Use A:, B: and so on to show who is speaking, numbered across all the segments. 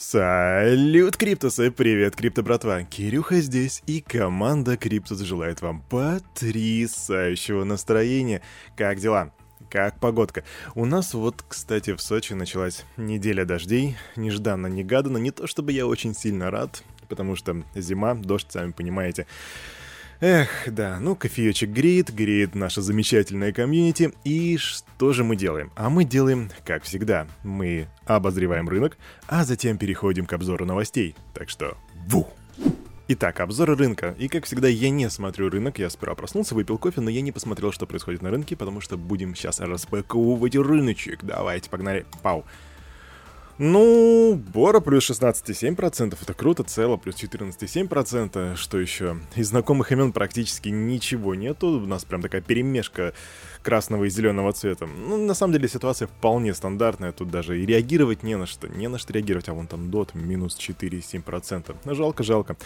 A: Салют, Криптусы! Привет, Крипто братва! Кирюха здесь, и команда Криптус желает вам потрясающего настроения. Как дела? Как погодка? У нас вот, кстати, в Сочи началась неделя дождей. Нежданно-негаданно. Не то чтобы я очень сильно рад, потому что зима, дождь, сами понимаете. Эх, да, ну кофеечек греет, греет наша замечательная комьюнити. И что же мы делаем? А мы делаем, как всегда, мы обозреваем рынок, а затем переходим к обзору новостей. Так что, ву! Итак, обзор рынка. И как всегда, я не смотрю рынок. Я сперва проснулся, выпил кофе, но я не посмотрел, что происходит на рынке, потому что будем сейчас распаковывать рыночек. Давайте, погнали. Пау. Ну, Бора плюс 16,7%, это круто, Цело плюс 14,7%, что еще? Из знакомых имен практически ничего нету, у нас прям такая перемешка красного и зеленого цвета. Ну, на самом деле ситуация вполне стандартная, тут даже и реагировать не на что, не на что реагировать, а вон там дот минус 4,7%. Ну, жалко, жалко.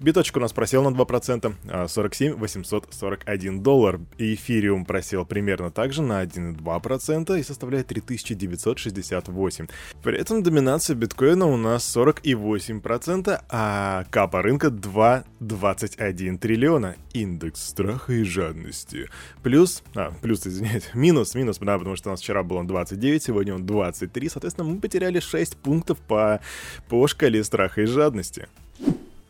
A: Биточек у нас просел на 2%, 47 841 доллар. И эфириум просел примерно так же на 1,2% и составляет 3968. При этом доминация биткоина у нас 48%, а капа рынка 2,21 триллиона. Индекс страха и жадности. Плюс, а, плюс, извиняюсь, минус, минус, да, потому что у нас вчера был он 29, сегодня он 23, соответственно, мы потеряли 6 пунктов по, по шкале страха и жадности.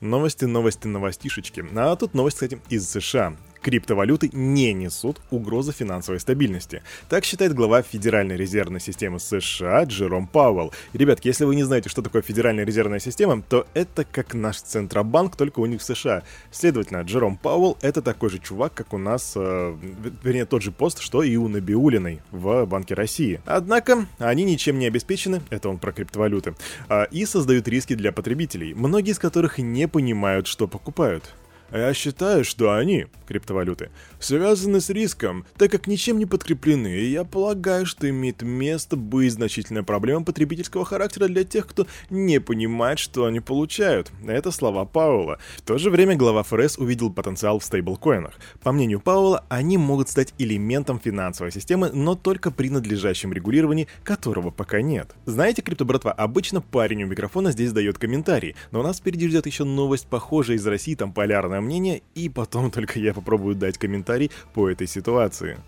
A: Новости, новости, новостишечки. А тут новость, кстати, из США. Криптовалюты не несут угрозы финансовой стабильности. Так считает глава Федеральной резервной системы США Джером Пауэлл. ребятки, если вы не знаете, что такое Федеральная резервная система, то это как наш Центробанк, только у них в США. Следовательно, Джером Пауэлл это такой же чувак, как у нас, э, вернее, тот же пост, что и у Набиулиной в Банке России. Однако, они ничем не обеспечены, это он про криптовалюты, э, и создают риски для потребителей, многие из которых не понимают, что покупают. Я считаю, что они, криптовалюты, связаны с риском, так как ничем не подкреплены, и я полагаю, что имеет место быть значительная проблема потребительского характера для тех, кто не понимает, что они получают. Это слова Пауэлла. В то же время глава ФРС увидел потенциал в стейблкоинах. По мнению Пауэлла, они могут стать элементом финансовой системы, но только при надлежащем регулировании, которого пока нет. Знаете, крипто братва, обычно парень у микрофона здесь дает комментарий, но у нас впереди ждет еще новость похожая из России, там полярная свое мнение, и потом только я попробую дать комментарий по этой ситуации.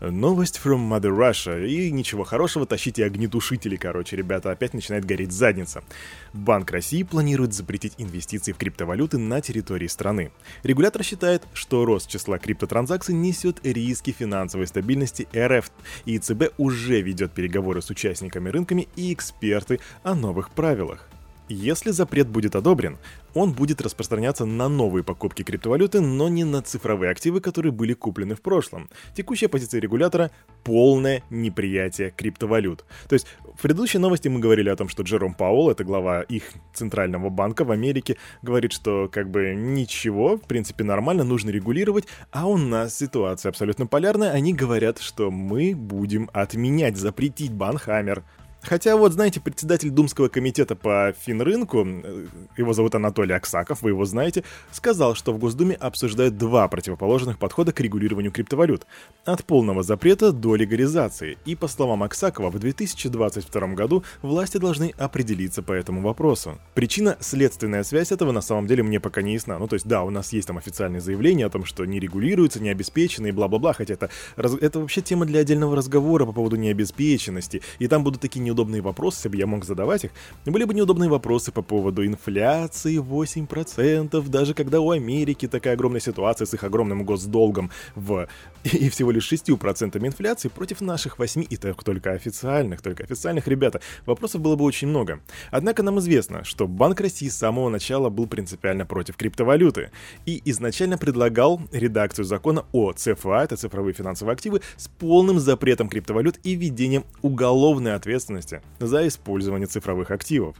A: Новость from Mother Russia. И ничего хорошего, тащите огнетушители, короче, ребята, опять начинает гореть задница. Банк России планирует запретить инвестиции в криптовалюты на территории страны. Регулятор считает, что рост числа криптотранзакций несет риски финансовой стабильности РФ, и ЦБ уже ведет переговоры с участниками рынками и эксперты о новых правилах. Если запрет будет одобрен, он будет распространяться на новые покупки криптовалюты, но не на цифровые активы, которые были куплены в прошлом. Текущая позиция регулятора — полное неприятие криптовалют. То есть в предыдущей новости мы говорили о том, что Джером Пауэлл, это глава их центрального банка в Америке, говорит, что как бы ничего, в принципе нормально, нужно регулировать, а у нас ситуация абсолютно полярная. Они говорят, что мы будем отменять, запретить банхаммер, Хотя вот, знаете, председатель Думского комитета по финрынку, его зовут Анатолий Аксаков, вы его знаете, сказал, что в Госдуме обсуждают два противоположных подхода к регулированию криптовалют. От полного запрета до легализации. И по словам Аксакова, в 2022 году власти должны определиться по этому вопросу. Причина, следственная связь этого на самом деле мне пока не ясна. Ну то есть да, у нас есть там официальные заявления о том, что не регулируется, не обеспечено и бла-бла-бла, хотя это, это вообще тема для отдельного разговора по поводу необеспеченности. И там будут такие неудобные вопросы, если бы я мог задавать их, были бы неудобные вопросы по поводу инфляции 8%, даже когда у Америки такая огромная ситуация с их огромным госдолгом в и всего лишь 6% инфляции против наших 8, и так только официальных, только официальных, ребята, вопросов было бы очень много. Однако нам известно, что Банк России с самого начала был принципиально против криптовалюты и изначально предлагал редакцию закона о ЦФА, это цифровые финансовые активы, с полным запретом криптовалют и введением уголовной ответственности ответственности за использование цифровых активов.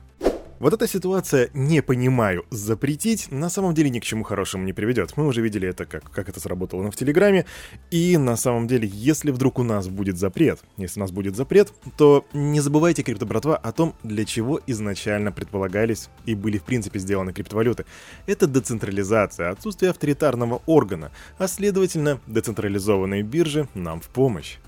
A: Вот эта ситуация «не понимаю» запретить на самом деле ни к чему хорошему не приведет. Мы уже видели это, как, как это сработало в Телеграме. И на самом деле, если вдруг у нас будет запрет, если у нас будет запрет, то не забывайте, крипто братва, о том, для чего изначально предполагались и были в принципе сделаны криптовалюты. Это децентрализация, отсутствие авторитарного органа, а следовательно, децентрализованные биржи нам в помощь.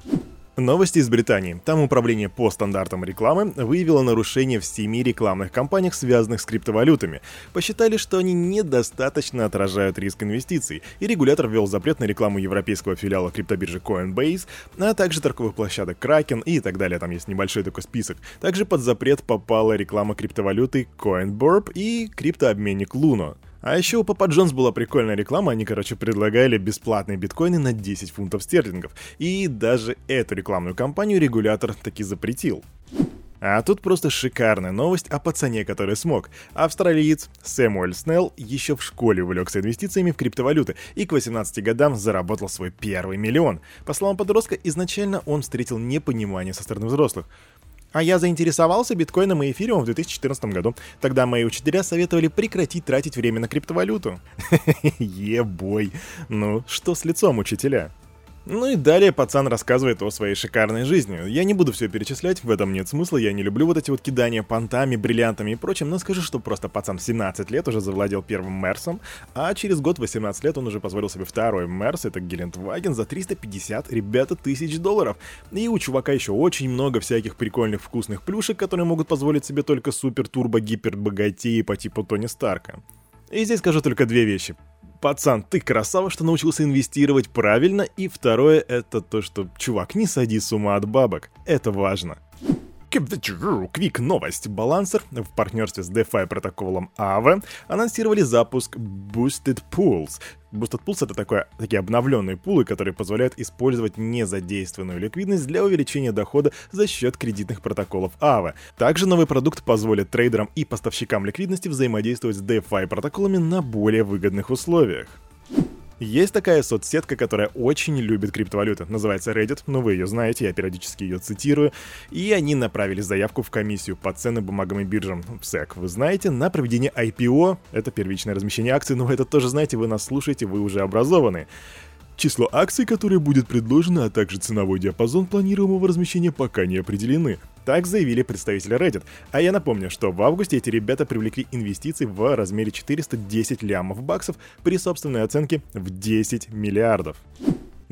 A: Новости из Британии. Там управление по стандартам рекламы выявило нарушение в семи рекламных кампаниях, связанных с криптовалютами. Посчитали, что они недостаточно отражают риск инвестиций, и регулятор ввел запрет на рекламу европейского филиала криптобиржи Coinbase, а также торговых площадок Kraken и так далее. Там есть небольшой такой список. Также под запрет попала реклама криптовалюты CoinBurb и криптообменник Luno. А еще у Папа Джонс была прикольная реклама, они, короче, предлагали бесплатные биткоины на 10 фунтов стерлингов. И даже эту рекламную кампанию регулятор таки запретил. А тут просто шикарная новость о пацане, который смог. Австралиец Сэмуэль Снелл еще в школе увлекся инвестициями в криптовалюты и к 18 годам заработал свой первый миллион. По словам подростка, изначально он встретил непонимание со стороны взрослых. А я заинтересовался биткоином и эфириумом в 2014 году. Тогда мои учителя советовали прекратить тратить время на криптовалюту. Ебой. Ну, что с лицом учителя? Ну и далее пацан рассказывает о своей шикарной жизни. Я не буду все перечислять, в этом нет смысла, я не люблю вот эти вот кидания понтами, бриллиантами и прочим, но скажу, что просто пацан в 17 лет уже завладел первым Мерсом, а через год, 18 лет, он уже позволил себе второй Мерс, это Гелендваген, за 350, ребята, тысяч долларов. И у чувака еще очень много всяких прикольных вкусных плюшек, которые могут позволить себе только супер-турбо-гипер-богатеи по типу Тони Старка. И здесь скажу только две вещи. Пацан, ты красава, что научился инвестировать правильно. И второе, это то, что, чувак, не сади с ума от бабок. Это важно. Quick новость. Балансер в партнерстве с DeFi протоколом Aave анонсировали запуск Boosted Pools. Boosted Pools — это такое, такие обновленные пулы, которые позволяют использовать незадействованную ликвидность для увеличения дохода за счет кредитных протоколов Aave. Также новый продукт позволит трейдерам и поставщикам ликвидности взаимодействовать с DeFi протоколами на более выгодных условиях. Есть такая соцсетка, которая очень любит криптовалюты. Называется Reddit, ну вы ее знаете, я периодически ее цитирую. И они направили заявку в комиссию по ценным бумагам и биржам, в SEC, вы знаете, на проведение IPO. Это первичное размещение акций, но это тоже знаете, вы нас слушаете, вы уже образованы. Число акций, которые будет предложено, а также ценовой диапазон планируемого размещения пока не определены. Так заявили представители Reddit. А я напомню, что в августе эти ребята привлекли инвестиции в размере 410 лямов баксов при собственной оценке в 10 миллиардов.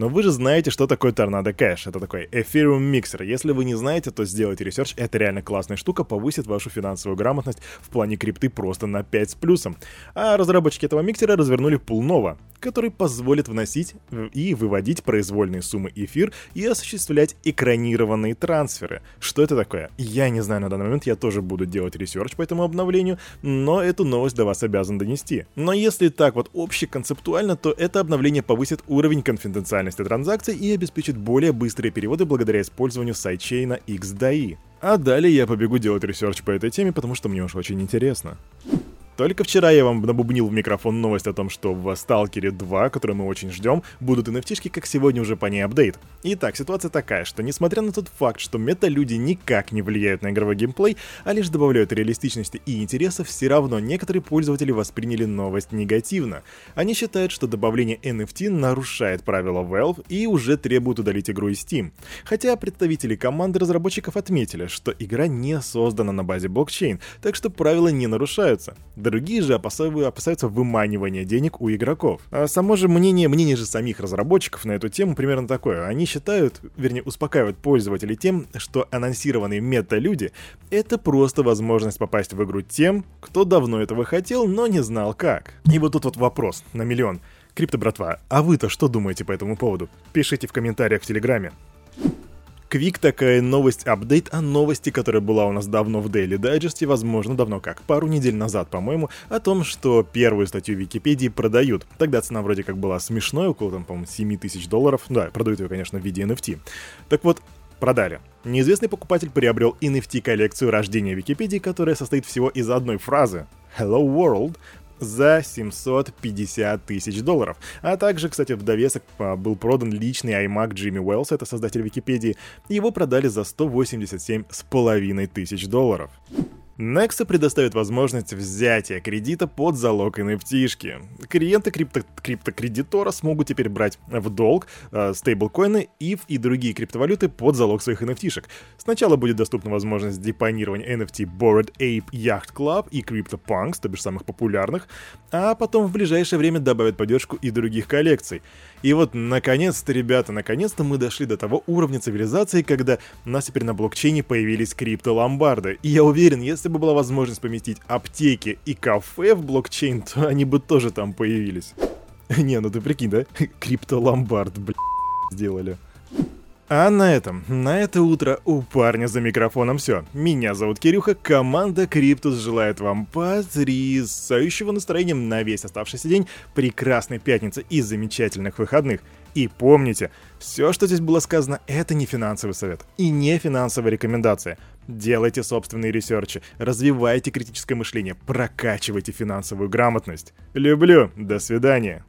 A: Но вы же знаете, что такое Tornado Cash. Это такой Ethereum миксер. Если вы не знаете, то сделайте research. Это реально классная штука, повысит вашу финансовую грамотность в плане крипты просто на 5 с плюсом. А разработчики этого миксера развернули пул Nova, который позволит вносить и выводить произвольные суммы эфир и осуществлять экранированные трансферы. Что это такое? Я не знаю на данный момент, я тоже буду делать research по этому обновлению, но эту новость до вас обязан донести. Но если так вот общеконцептуально, то это обновление повысит уровень конфиденциальности транзакций и обеспечит более быстрые переводы благодаря использованию сайдчейна XDAI. А далее я побегу делать research по этой теме, потому что мне уж очень интересно. Только вчера я вам набубнил в микрофон новость о том, что в Сталкере 2, который мы очень ждем, будут nft как сегодня уже по ней апдейт. Итак, ситуация такая, что несмотря на тот факт, что мета-люди никак не влияют на игровой геймплей, а лишь добавляют реалистичности и интереса, все равно некоторые пользователи восприняли новость негативно. Они считают, что добавление NFT нарушает правила Valve и уже требуют удалить игру из Steam. Хотя представители команды разработчиков отметили, что игра не создана на базе блокчейн, так что правила не нарушаются. Другие же опасаются выманивания денег у игроков. А само же мнение, мнение же самих разработчиков на эту тему примерно такое. Они считают, вернее, успокаивают пользователей тем, что анонсированные мета-люди — это просто возможность попасть в игру тем, кто давно этого хотел, но не знал как. И вот тут вот вопрос на миллион. Крипто, братва, а вы-то что думаете по этому поводу? Пишите в комментариях в Телеграме. Квик такая новость-апдейт о новости, которая была у нас давно в Daily Digest, возможно, давно как, пару недель назад, по-моему, о том, что первую статью Википедии продают. Тогда цена вроде как была смешной, около, там, по-моему, 7 тысяч долларов. Да, продают ее, конечно, в виде NFT. Так вот, продали. Неизвестный покупатель приобрел NFT-коллекцию рождения Википедии, которая состоит всего из одной фразы Hello World, за 750 тысяч долларов. А также, кстати, в довесок был продан личный iMac Джимми Уэллс, это создатель Википедии. Его продали за 187 с половиной тысяч долларов. Nexo предоставит возможность взятия кредита под залог NFT-шки. Клиенты крипто криптокредитора смогут теперь брать в долг э, стейблкоины, ETH и другие криптовалюты под залог своих NFT-шек. Сначала будет доступна возможность депонирования NFT Bored Ape Yacht Club и CryptoPunks, то бишь самых популярных, а потом в ближайшее время добавят поддержку и других коллекций. И вот, наконец-то, ребята, наконец-то мы дошли до того уровня цивилизации, когда у нас теперь на блокчейне появились криптоломбарды. И я уверен, если бы была возможность поместить аптеки и кафе в блокчейн, то они бы тоже там появились. Не, ну ты прикинь, да? Криптоломбард, блядь, сделали. А на этом, на это утро у парня за микрофоном все. Меня зовут Кирюха, команда Криптус желает вам потрясающего настроения на весь оставшийся день, прекрасной пятницы и замечательных выходных. И помните, все, что здесь было сказано, это не финансовый совет и не финансовая рекомендация. Делайте собственные ресерчи, развивайте критическое мышление, прокачивайте финансовую грамотность. Люблю, до свидания.